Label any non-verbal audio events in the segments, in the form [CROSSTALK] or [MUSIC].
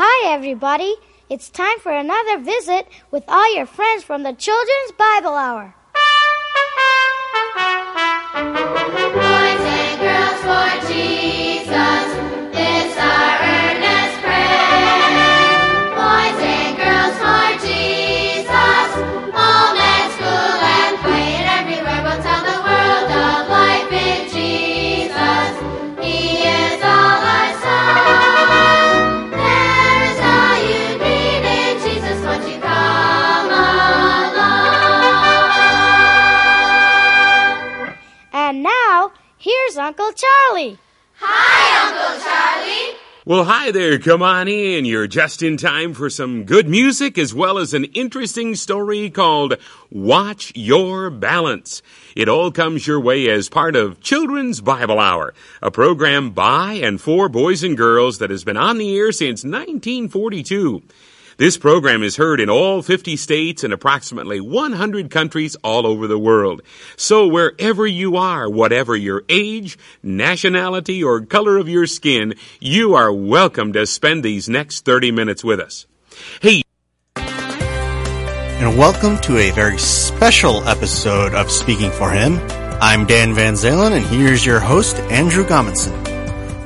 Hi, everybody. It's time for another visit with all your friends from the Children's Bible Hour. Uncle Charlie. Hi, Uncle Charlie. Well, hi there. Come on in. You're just in time for some good music as well as an interesting story called Watch Your Balance. It all comes your way as part of Children's Bible Hour, a program by and for boys and girls that has been on the air since 1942. This program is heard in all 50 states and approximately 100 countries all over the world. So wherever you are, whatever your age, nationality, or color of your skin, you are welcome to spend these next 30 minutes with us. Hey, and welcome to a very special episode of Speaking for Him. I'm Dan Van Zalen, and here's your host, Andrew Gominson.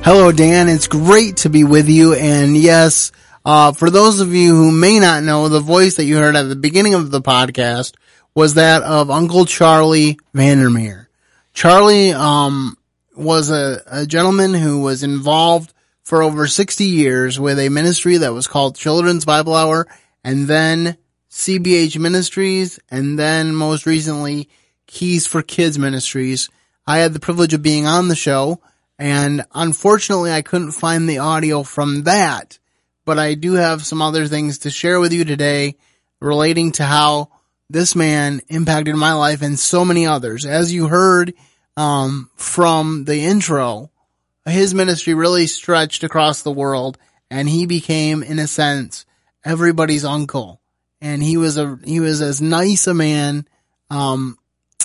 Hello, Dan. It's great to be with you. And yes, uh, for those of you who may not know, the voice that you heard at the beginning of the podcast was that of Uncle Charlie Vandermeer. Charlie, um, was a, a gentleman who was involved for over 60 years with a ministry that was called Children's Bible Hour and then CBH Ministries and then most recently Keys for Kids Ministries. I had the privilege of being on the show and unfortunately I couldn't find the audio from that, but I do have some other things to share with you today relating to how this man impacted my life and so many others. As you heard, um, from the intro, his ministry really stretched across the world and he became, in a sense, everybody's uncle. And he was a, he was as nice a man, um,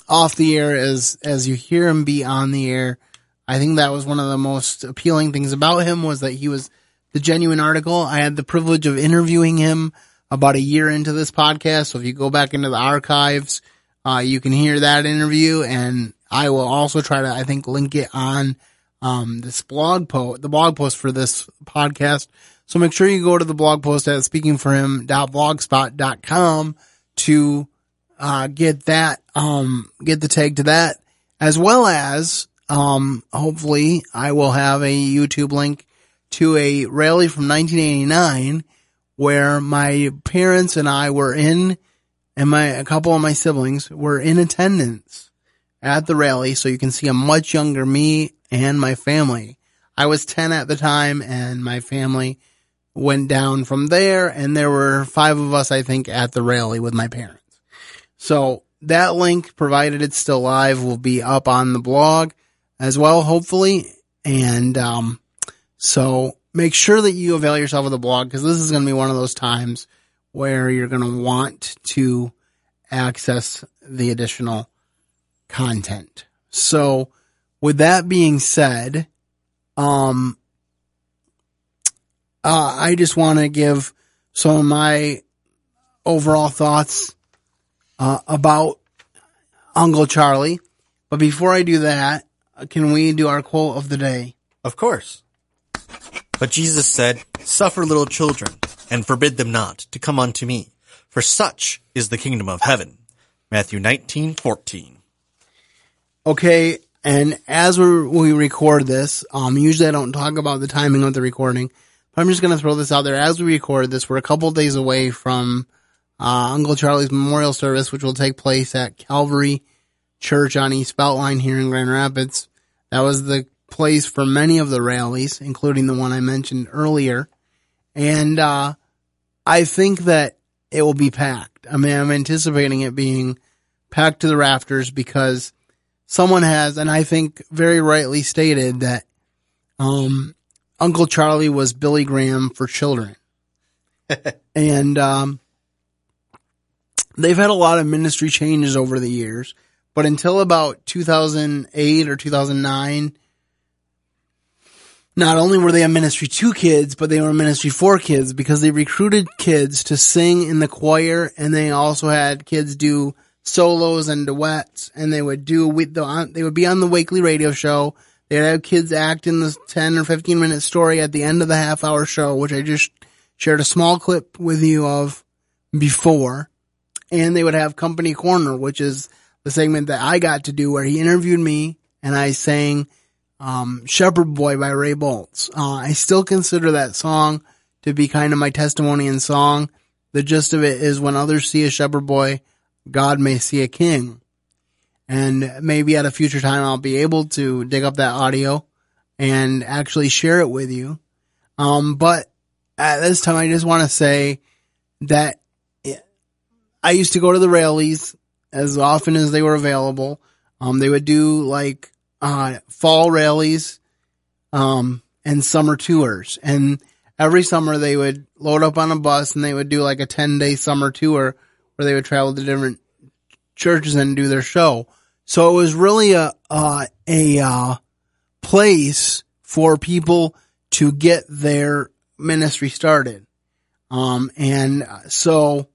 off the air as, as you hear him be on the air. I think that was one of the most appealing things about him was that he was the genuine article. I had the privilege of interviewing him about a year into this podcast. So if you go back into the archives, uh, you can hear that interview and I will also try to, I think, link it on, um, this blog post, the blog post for this podcast. So make sure you go to the blog post at speakingforhim.blogspot.com to, uh, get that, um, get the tag to that as well as, um, hopefully I will have a YouTube link to a rally from 1989 where my parents and I were in and my, a couple of my siblings were in attendance at the rally. So you can see a much younger me and my family. I was 10 at the time and my family went down from there and there were five of us, I think, at the rally with my parents. So that link, provided it's still live, will be up on the blog as well, hopefully. And, um, so make sure that you avail yourself of the blog because this is going to be one of those times where you're going to want to access the additional content. So with that being said, um, uh, I just want to give some of my overall thoughts, uh, about Uncle Charlie. But before I do that, uh, can we do our quote of the day? Of course. But Jesus said, Suffer little children, and forbid them not to come unto me, for such is the kingdom of heaven. Matthew nineteen fourteen. Okay, and as we we record this, um, usually I don't talk about the timing of the recording, but I'm just gonna throw this out there. As we record this, we're a couple days away from uh, Uncle Charlie's memorial service, which will take place at Calvary Church on East Beltline here in Grand Rapids. That was the place for many of the rallies, including the one I mentioned earlier, and uh, I think that it will be packed. I mean, I'm anticipating it being packed to the rafters because someone has, and I think very rightly stated that, um, Uncle Charlie was Billy Graham for children. [LAUGHS] and, um, they've had a lot of ministry changes over the years, but until about 2008 or 2009, not only were they a ministry to kids, but they were a ministry for kids because they recruited kids to sing in the choir and they also had kids do solos and duets and they would do with the, they would be on the weekly radio show. They'd have kids act in the 10 or 15 minute story at the end of the half hour show, which I just shared a small clip with you of before. And they would have company corner, which is the segment that I got to do where he interviewed me and I sang um, Shepherd Boy by Ray Boltz. Uh, I still consider that song to be kind of my testimony and song. The gist of it is when others see a shepherd boy, God may see a king. And maybe at a future time I'll be able to dig up that audio and actually share it with you. Um, but at this time I just want to say that I used to go to the rallies as often as they were available. Um, they would do like uh, fall rallies, um, and summer tours. And every summer they would load up on a bus and they would do like a 10 day summer tour where they would travel to different churches and do their show. So it was really a, uh, a, uh, place for people to get their ministry started. Um, and so,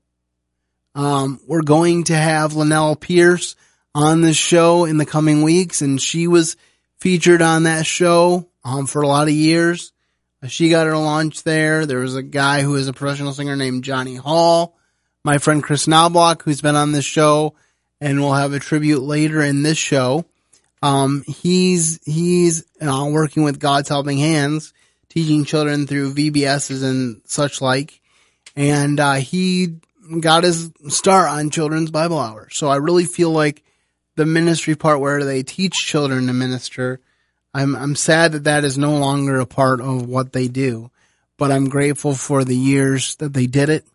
um, we're going to have Linnell Pierce on this show in the coming weeks, and she was featured on that show um, for a lot of years. She got her launch there. There was a guy who is a professional singer named Johnny Hall. My friend Chris Knobloch, who's been on this show, and we'll have a tribute later in this show. Um, he's he's uh, working with God's Helping Hands, teaching children through VBSs and such like, and uh, he got his start on Children's Bible Hour. So I really feel like the ministry part where they teach children to minister. I'm I'm sad that that is no longer a part of what they do, but I'm grateful for the years that they did it.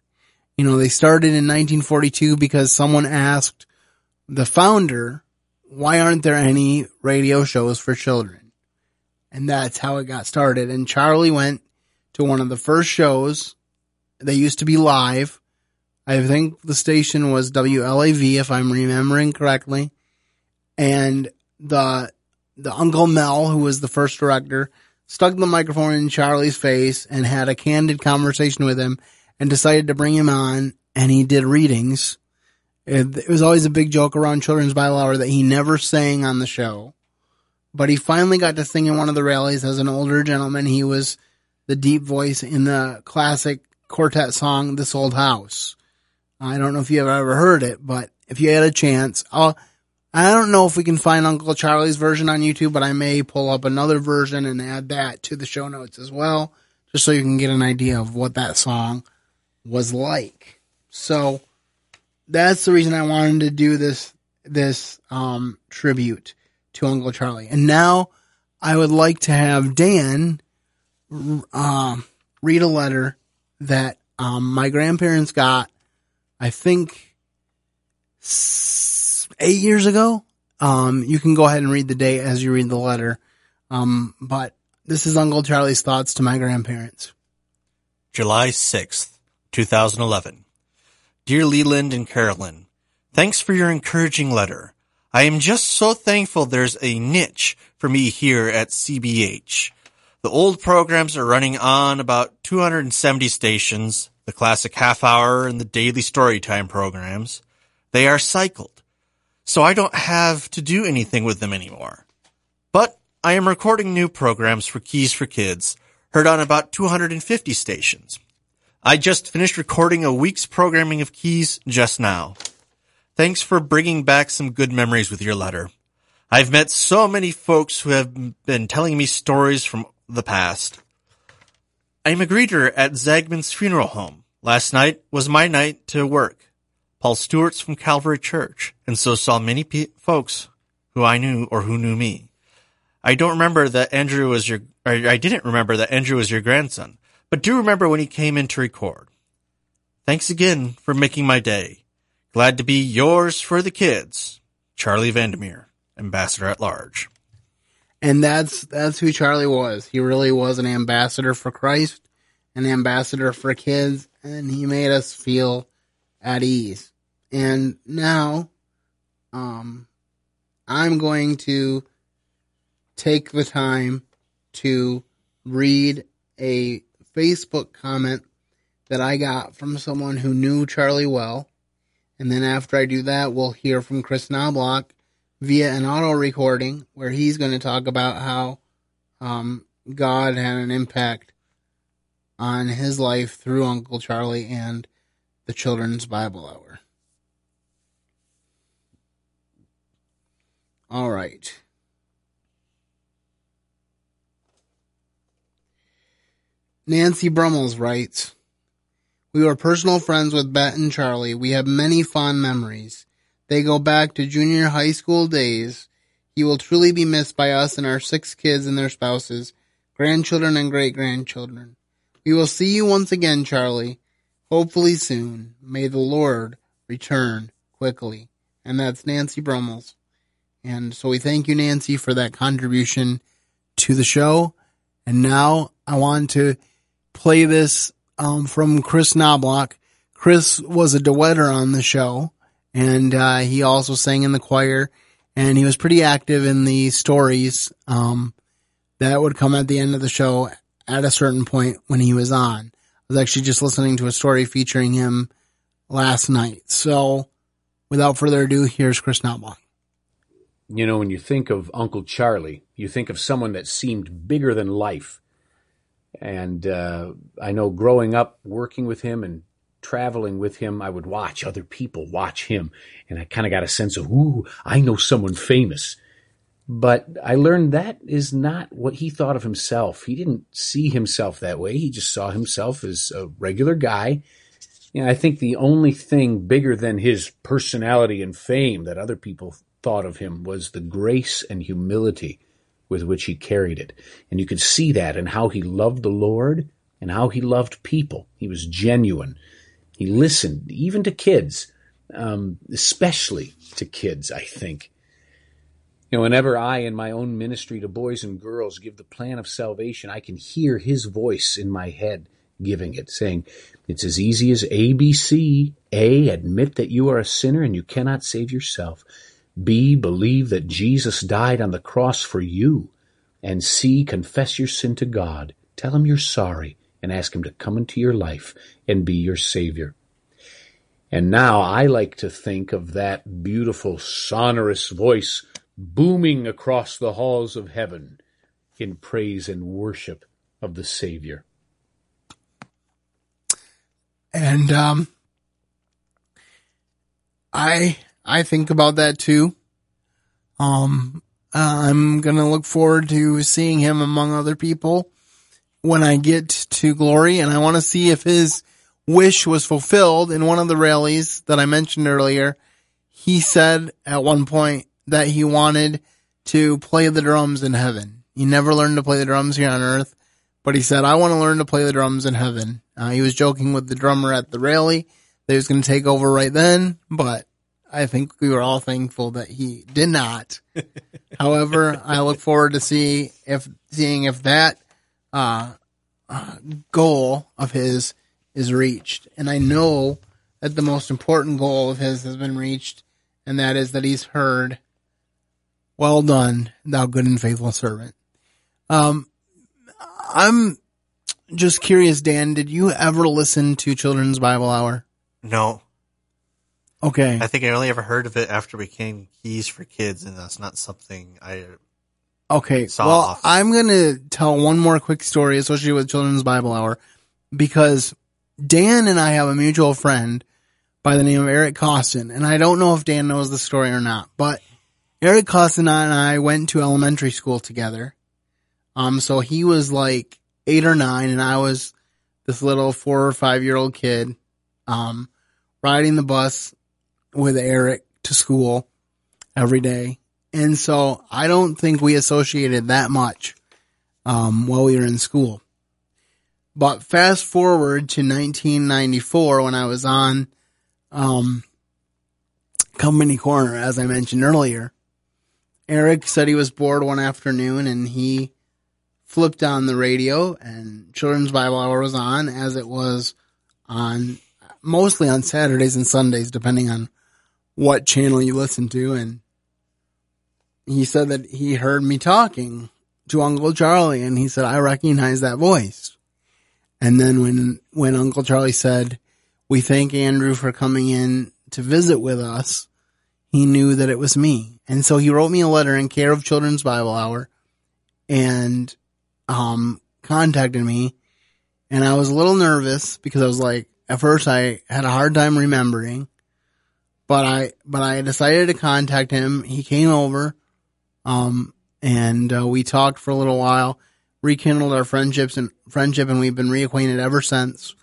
You know, they started in 1942 because someone asked the founder, "Why aren't there any radio shows for children?" And that's how it got started. And Charlie went to one of the first shows. They used to be live. I think the station was WLAV, if I'm remembering correctly and the the Uncle Mel, who was the first director, stuck the microphone in Charlie's face and had a candid conversation with him and decided to bring him on and he did readings. It, was always a big joke around Children's Bible Hour that he never sang on the show. But he finally got to sing in one of the rallies as an older gentleman. He was the deep voice in the classic quartet song, This Old House. I don't know if you have ever heard it, but if you had a chance, I'll, I don't know if we can find Uncle Charlie's version on YouTube, but I may pull up another version and add that to the show notes as well, just so you can get an idea of what that song was like. So that's the reason I wanted to do this this um, tribute to Uncle Charlie. And now I would like to have Dan um, read a letter that um, my grandparents got. I think eight years ago. Um, you can go ahead and read the date as you read the letter. Um, but this is Uncle Charlie's thoughts to my grandparents. July 6th, 2011. Dear Leland and Carolyn, thanks for your encouraging letter. I am just so thankful there's a niche for me here at CBH. The old programs are running on about 270 stations, the classic half hour and the daily story time programs. They are cycled so I don't have to do anything with them anymore. But I am recording new programs for Keys for Kids, heard on about 250 stations. I just finished recording a week's programming of Keys just now. Thanks for bringing back some good memories with your letter. I've met so many folks who have been telling me stories from the past. I'm a greeter at Zaagman's funeral home. Last night was my night to work. Paul Stewart's from Calvary Church, and so saw many pe- folks who I knew or who knew me. I don't remember that Andrew was your, I didn't remember that Andrew was your grandson, but do remember when he came in to record. Thanks again for making my day. Glad to be yours for the kids. Charlie Vandermeer, Ambassador at Large. And that's, that's who Charlie was. He really was an ambassador for Christ, an ambassador for kids, and he made us feel at ease. And now, um, I'm going to take the time to read a Facebook comment that I got from someone who knew Charlie well. And then after I do that, we'll hear from Chris Knobloch via an auto recording where he's going to talk about how um, God had an impact on his life through Uncle Charlie and the Children's Bible Hour. All right. Nancy Brummels writes, We were personal friends with Bet and Charlie. We have many fond memories. They go back to junior high school days. He will truly be missed by us and our six kids and their spouses, grandchildren and great grandchildren. We will see you once again, Charlie. Hopefully soon. May the Lord return quickly. And that's Nancy Brummels. And so we thank you, Nancy, for that contribution to the show. And now I want to play this um, from Chris Knobloch. Chris was a duetter on the show, and uh, he also sang in the choir, and he was pretty active in the stories um, that would come at the end of the show at a certain point when he was on. Was actually just listening to a story featuring him last night. So, without further ado, here's Chris Knobloch. You know, when you think of Uncle Charlie, you think of someone that seemed bigger than life. And uh, I know growing up, working with him and traveling with him, I would watch other people watch him. And I kind of got a sense of, ooh, I know someone famous. But I learned that is not what he thought of himself. He didn't see himself that way. He just saw himself as a regular guy. I think the only thing bigger than his personality and fame that other people thought of him was the grace and humility with which he carried it. And you could see that in how he loved the Lord and how he loved people. He was genuine. He listened even to kids, um, especially to kids, I think. You know, whenever I, in my own ministry to boys and girls, give the plan of salvation, I can hear his voice in my head giving it, saying, It's as easy as ABC. A, admit that you are a sinner and you cannot save yourself. B, believe that Jesus died on the cross for you. And C, confess your sin to God. Tell him you're sorry and ask him to come into your life and be your Savior. And now I like to think of that beautiful, sonorous voice booming across the halls of heaven in praise and worship of the Savior. And um, I I think about that too. Um, I'm gonna look forward to seeing him among other people when I get to glory, and I want to see if his wish was fulfilled in one of the rallies that I mentioned earlier. He said at one point that he wanted to play the drums in heaven. He never learned to play the drums here on earth, but he said, I want to learn to play the drums in heaven. Uh, he was joking with the drummer at the rally that he was going to take over right then, but I think we were all thankful that he did not. [LAUGHS] However, I look forward to see if seeing if that uh, uh, goal of his is reached, and I know that the most important goal of his has been reached, and that is that he's heard, "Well done, thou good and faithful servant." Um, I'm just curious, Dan. Did you ever listen to Children's Bible Hour? No, Okay. I think I only ever heard of it after we came Keys for Kids, and that's not something I. Okay. Saw well, off. I'm going to tell one more quick story associated with Children's Bible Hour because Dan and I have a mutual friend by the name of Eric Costin. And I don't know if Dan knows the story or not, but Eric Costin and I went to elementary school together. Um, so he was like eight or nine and I was this little four or five year old kid, um, riding the bus with Eric to school every day. And so I don't think we associated that much, um, while we were in school. But fast forward to 1994 when I was on, um, Company Corner, as I mentioned earlier. Eric said he was bored one afternoon and he flipped on the radio and Children's Bible Hour was on as it was on mostly on Saturdays and Sundays, depending on what channel you listen to. And he said that he heard me talking to Uncle Charlie and he said, I recognize that voice. And then when, when Uncle Charlie said, we thank Andrew for coming in to visit with us, he knew that it was me. And so he wrote me a letter in care of Children's Bible Hour and, um, contacted me. And I was a little nervous because I was like, at first I had a hard time remembering, but I, but I decided to contact him. He came over, um, and uh, we talked for a little while, rekindled our friendships and friendship, and we've been reacquainted ever since.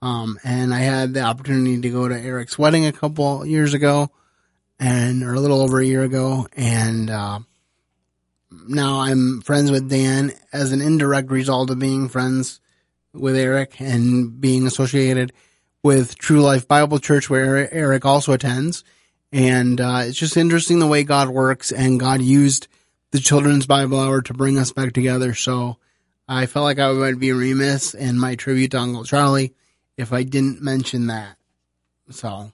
Um, and I had the opportunity to go to Eric's wedding a couple years ago, and or a little over a year ago, and uh, now I'm friends with Dan as an indirect result of being friends with Eric and being associated with True Life Bible Church, where Eric also attends. And uh, it's just interesting the way God works, and God used the Children's Bible Hour to bring us back together. So I felt like I would be remiss in my tribute to Uncle Charlie if I didn't mention that. So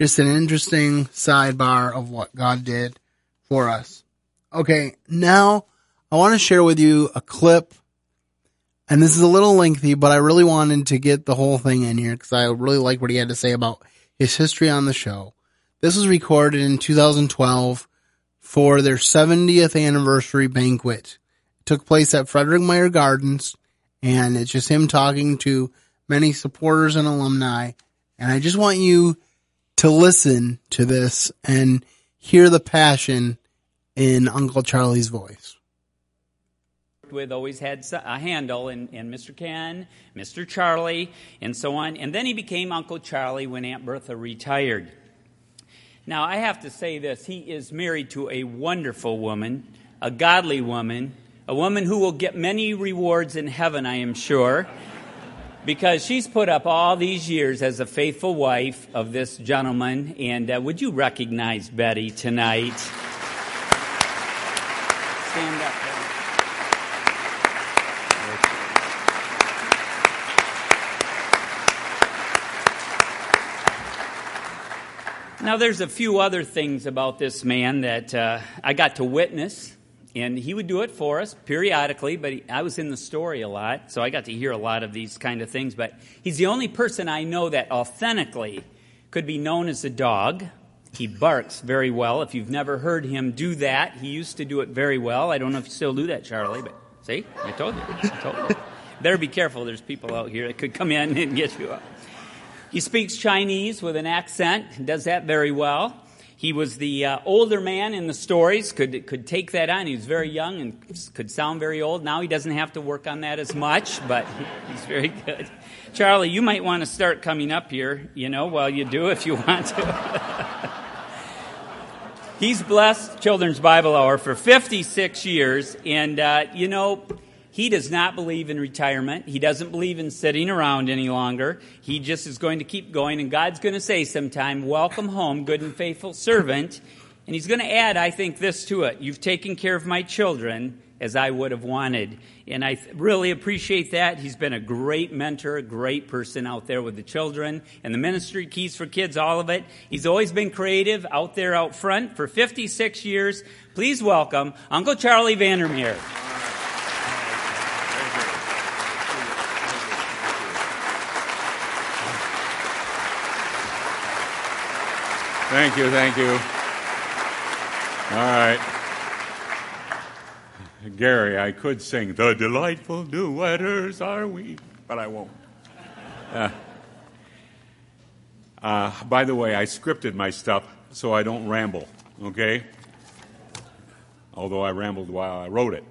just an interesting sidebar of what God did for us. Okay, now I want to share with you a clip. And this is a little lengthy, but I really wanted to get the whole thing in here because I really like what he had to say about his history on the show. This was recorded in 2012 for their 70th anniversary banquet. It took place at Frederik Meijer Gardens, and it's just him talking to many supporters and alumni. And I just want you to listen to this and hear the passion in Uncle Charlie's voice. with always had a handle in, in Mr. Ken, Mr. Charlie, and so on. And then he became Uncle Charlie when Aunt Bertha retired. Now, I have to say this he is married to a wonderful woman, a godly woman, a woman who will get many rewards in heaven, I am sure, because she's put up all these years as a faithful wife of this gentleman. And uh, would you recognize Betty tonight? Stand up. Now, there's a few other things about this man that uh, I got to witness, and he would do it for us periodically, but he, I was in the story a lot, so I got to hear a lot of these kind of things. But he's the only person I know that authentically could be known as a dog. He barks very well. If you've never heard him do that, he used to do it very well. I don't know if you still do that, Charlie, but see, I told you. I told you. Better be careful. There's people out here that could come in and get you up. He speaks Chinese with an accent, does that very well. He was the uh, older man in the stories, could, could take that on. He was very young and could sound very old. Now he doesn't have to work on that as much, but [LAUGHS] he's very good. Charlie, you might want to start coming up here, you know, while you do if you want to. [LAUGHS] He's blessed Children's Bible Hour for 56 years, and, uh, you know, he does not believe in retirement. He doesn't believe in sitting around any longer. He just is going to keep going, and God's going to say sometime, Welcome home, good and faithful servant. And he's going to add, I think, this to it You've taken care of my children as I would have wanted. And I really appreciate that. He's been a great mentor, a great person out there with the children and the ministry, Keys for Kids, all of it. He's always been creative out there out front for 56 years. Please welcome Uncle Charlie Vandermeer. Thank you, thank you. All right. Gary, I could sing The Delightful Duetters Are We, but I won't. Uh, uh, by the way, I scripted my stuff so I don't ramble, okay? Although I rambled while I wrote it.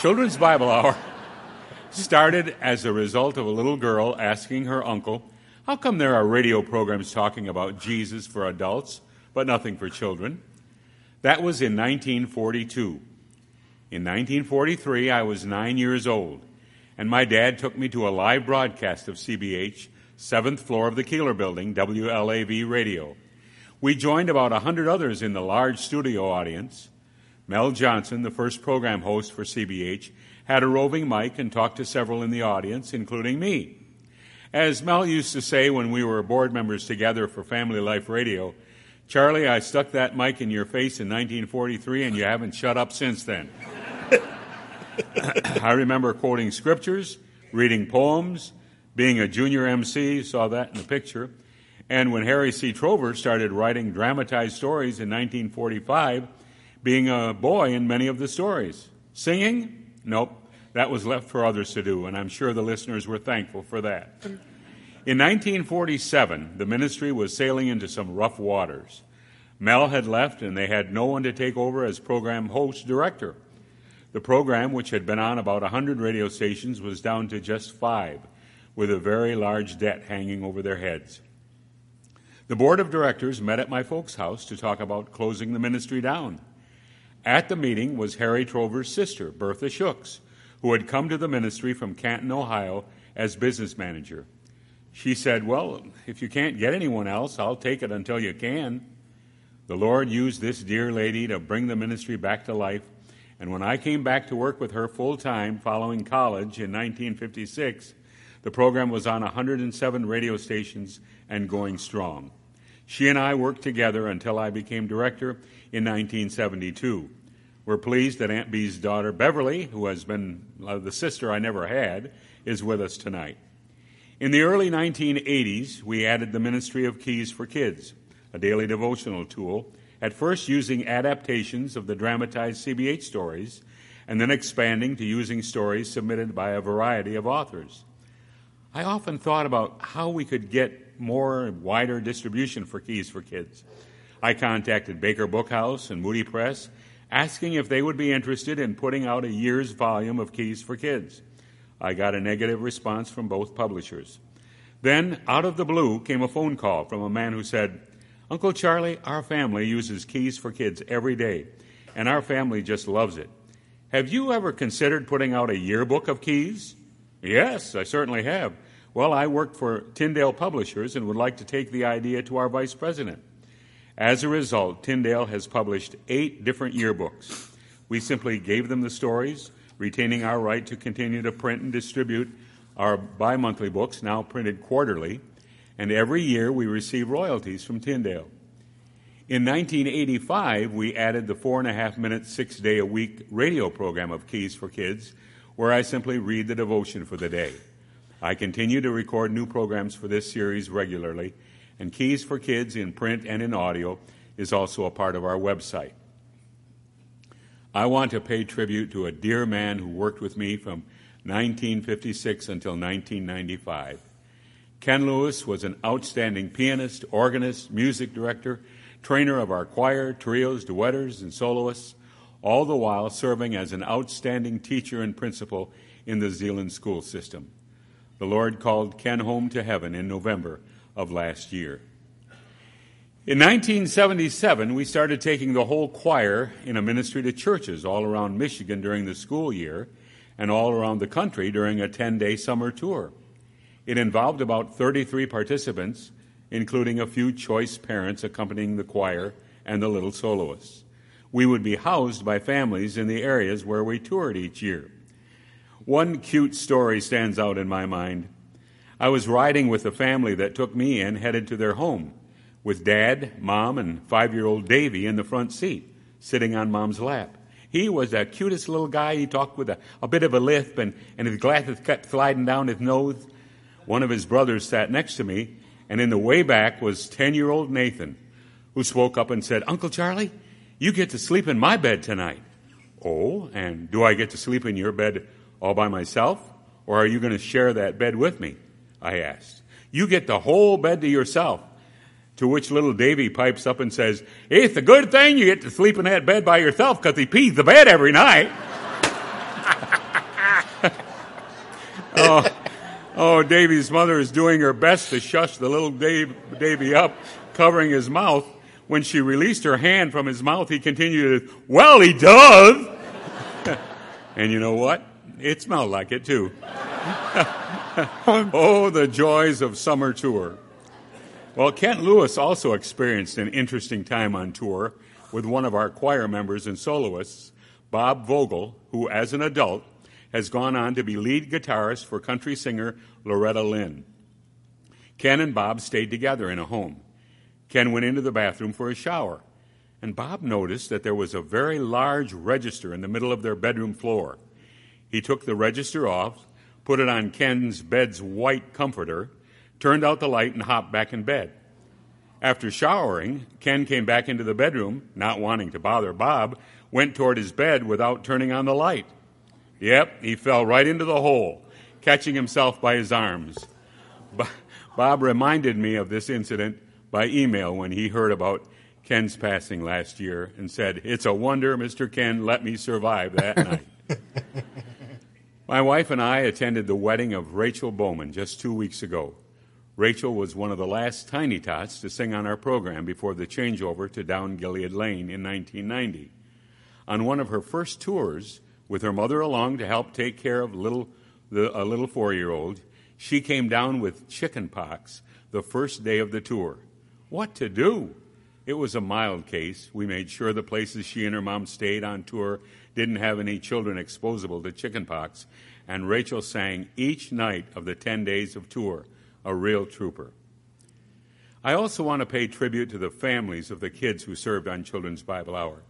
Children's Bible Hour [LAUGHS] started as a result of a little girl asking her uncle, How come there are radio programs talking about Jesus for adults, but nothing for children? That was in 1942. In 1943, I was nine years old, and my dad took me to a live broadcast of CBH, seventh floor of the Keeler Building, WLAV radio. We joined about a hundred others in the large studio audience. Mel Johnson, the first program host for CBH, had a roving mic and talked to several in the audience, including me. As Mel used to say when we were board members together for Family Life Radio, Charlie, I stuck that mic in your face in 1943 and you haven't shut up since then. [LAUGHS] I remember quoting scriptures, reading poems, being a junior MC, saw that in the picture. And when Harry C. Trover started writing dramatized stories in 1945, being a boy in many of the stories. Singing? Nope. That was left for others to do, and I'm sure the listeners were thankful for that. In 1947, the ministry was sailing into some rough waters. Mel had left, and they had no one to take over as program host director. The program, which had been on about 100 radio stations, was down to just five, with a very large debt hanging over their heads. The board of directors met at my folks' house to talk about closing the ministry down. At the meeting was Harry Trover's sister, Bertha Shooks, who had come to the ministry from Canton, Ohio, as business manager. She said, Well, if you can't get anyone else, I'll take it until you can. The Lord used this dear lady to bring the ministry back to life, and when I came back to work with her full time following college in 1956, the program was on 107 radio stations and going strong. She and I worked together until I became director in 1972. We're pleased that Aunt Bee's daughter, Beverly, who has been uh, the sister I never had, is with us tonight. In the early 1980s, we added the Ministry of Keys for Kids, a daily devotional tool, at first using adaptations of the dramatized CBH stories, and then expanding to using stories submitted by a variety of authors. I often thought about how we could get more wider distribution for Keys for Kids. I contacted Baker Bookhouse and Moody Press, asking if they would be interested in putting out a year's volume of Keys for Kids. I got a negative response from both publishers. Then, out of the blue, came a phone call from a man who said, Uncle Charlie, our family uses Keys for Kids every day, and our family just loves it. Have you ever considered putting out a yearbook of Keys? Yes, I certainly have. Well, I worked for Tyndale Publishers and would like to take the idea to our vice president. As a result, Tyndale has published eight different yearbooks. We simply gave them the stories, retaining our right to continue to print and distribute our bi monthly books, now printed quarterly, and every year we receive royalties from Tyndale. In 1985, we added the four and a half minute, six day a week radio program of Keys for Kids, where I simply read the devotion for the day. I continue to record new programs for this series regularly, and Keys for Kids in print and in audio is also a part of our website. I want to pay tribute to a dear man who worked with me from 1956 until 1995. Ken Lewis was an outstanding pianist, organist, music director, trainer of our choir, trios, duetters, and soloists, all the while serving as an outstanding teacher and principal in the Zeeland school system. The Lord called Ken home to heaven in November of last year. In 1977, we started taking the whole choir in a ministry to churches all around Michigan during the school year and all around the country during a 10 day summer tour. It involved about 33 participants, including a few choice parents accompanying the choir and the little soloists. We would be housed by families in the areas where we toured each year. One cute story stands out in my mind. I was riding with a family that took me in, headed to their home, with dad, mom, and five year old Davy in the front seat, sitting on mom's lap. He was the cutest little guy. He talked with a, a bit of a lisp, and, and his glasses kept sliding down his nose. One of his brothers sat next to me, and in the way back was 10 year old Nathan, who spoke up and said, Uncle Charlie, you get to sleep in my bed tonight. Oh, and do I get to sleep in your bed all by myself? Or are you going to share that bed with me? I asked. You get the whole bed to yourself. To which little Davy pipes up and says, It's a good thing you get to sleep in that bed by yourself because he pees the bed every night. [LAUGHS] oh, oh, Davy's mother is doing her best to shush the little Dave, Davy up, covering his mouth. When she released her hand from his mouth, he continued, Well, he does. [LAUGHS] and you know what? It smelled like it too. [LAUGHS] [LAUGHS] oh, the joys of summer tour. Well, Ken Lewis also experienced an interesting time on tour with one of our choir members and soloists, Bob Vogel, who, as an adult, has gone on to be lead guitarist for country singer Loretta Lynn. Ken and Bob stayed together in a home. Ken went into the bathroom for a shower, and Bob noticed that there was a very large register in the middle of their bedroom floor. He took the register off, put it on Ken's bed's white comforter, turned out the light, and hopped back in bed. After showering, Ken came back into the bedroom, not wanting to bother Bob, went toward his bed without turning on the light. Yep, he fell right into the hole, catching himself by his arms. Bob reminded me of this incident by email when he heard about Ken's passing last year and said, It's a wonder Mr. Ken let me survive that night. [LAUGHS] My wife and I attended the wedding of Rachel Bowman just two weeks ago. Rachel was one of the last Tiny Tots to sing on our program before the changeover to Down Gilead Lane in 1990. On one of her first tours, with her mother along to help take care of little, the, a little four year old, she came down with chicken pox the first day of the tour. What to do? It was a mild case. We made sure the places she and her mom stayed on tour didn't have any children exposable to chickenpox, and Rachel sang each night of the 10 days of tour, a real trooper. I also want to pay tribute to the families of the kids who served on Children's Bible Hour.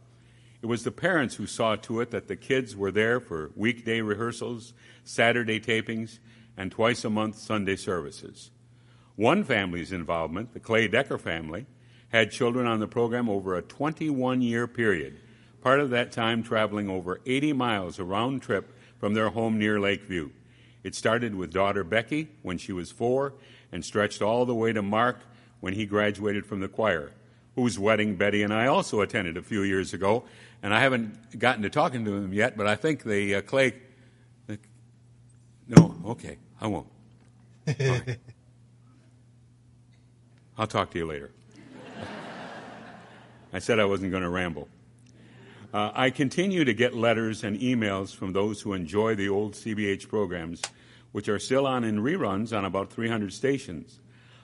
It was the parents who saw to it that the kids were there for weekday rehearsals, Saturday tapings, and twice a month Sunday services. One family's involvement, the Clay Decker family, had children on the program over a 21 year period, part of that time traveling over 80 miles a round trip from their home near Lakeview. It started with daughter Becky when she was four and stretched all the way to Mark when he graduated from the choir, whose wedding Betty and I also attended a few years ago. And I haven't gotten to talking to them yet, but I think the uh, Clay. The, no, okay, I won't. Right. I'll talk to you later. [LAUGHS] I said I wasn't going to ramble. Uh, I continue to get letters and emails from those who enjoy the old CBH programs, which are still on in reruns on about 300 stations.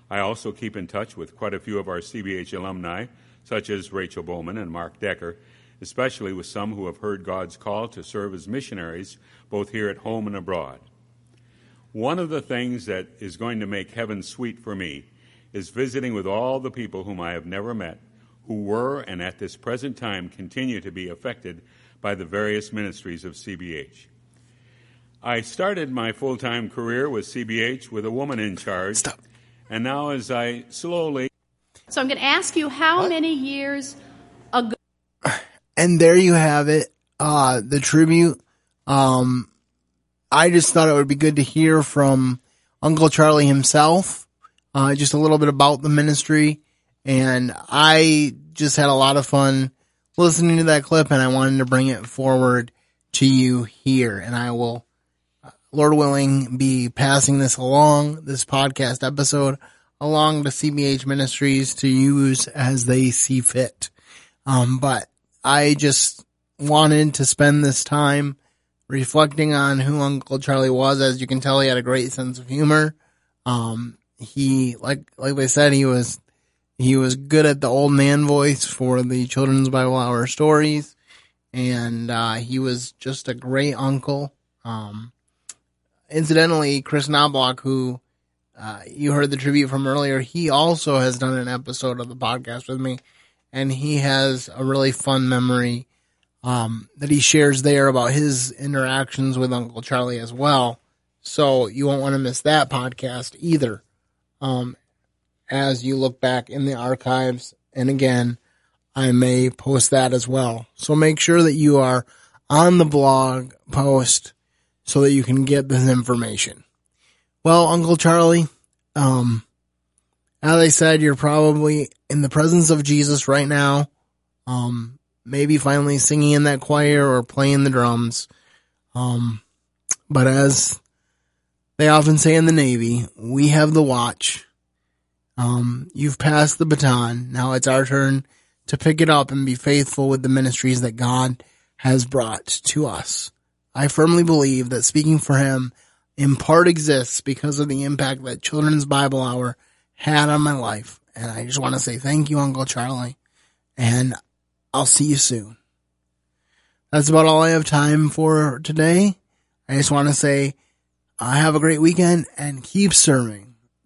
I also keep in touch with quite a few of our CBH alumni, such as Rachel Bowman and Mark Decker, especially with some who have heard God's call to serve as missionaries both here at home and abroad. One of the things that is going to make heaven sweet for me is visiting with all the people whom I have never met, who were and at this present time continue to be affected by the various ministries of CBH. I started my full time career with CBH with a woman in charge. Stop. And now, as I slowly So I'm going to ask you how many years ago [SIGHS] And there you have it. Uh, the tribute. Um, I just thought it would be good to hear from Uncle Charlie himself. Uh, just a little bit about the ministry. And I just had a lot of fun listening to that clip and I wanted to bring it forward to you here. And I will, uh, Lord willing, be passing this along, this podcast episode along to CBH Ministries to use as they see fit. Um, but I just wanted to spend this time reflecting on who Uncle Charlie was. As you can tell, he had a great sense of humor. Um, he, like, like they said, he was, he was good at the old man voice for the children's Bible hour stories. And, uh, he was just a great uncle. Um, incidentally, Chris Knobloch, who, uh, you heard the tribute from earlier, he also has done an episode of the podcast with me and he has a really fun memory um, that he shares there about his interactions with Uncle Charlie as well. So you won't want to miss that podcast either. Um, as you look back in the archives, and again, I may post that as well. So make sure that you are on the blog post so that you can get this information. Well, Uncle Charlie, um, as I said, you're probably in the presence of Jesus right now. Um, maybe finally singing in that choir or playing the drums. Um, but as they often say in the Navy, we have the watch. Um, you've passed the baton. Now it's our turn to pick it up and be faithful with the ministries that God has brought to us. I firmly believe that speaking for him in part exists because of the impact that Children's Bible Hour had on my life. And I just want to say thank you, Uncle Charlie. And I'll see you soon. That's about all I have time for today. I just want to say, uh, have a great weekend and keep serving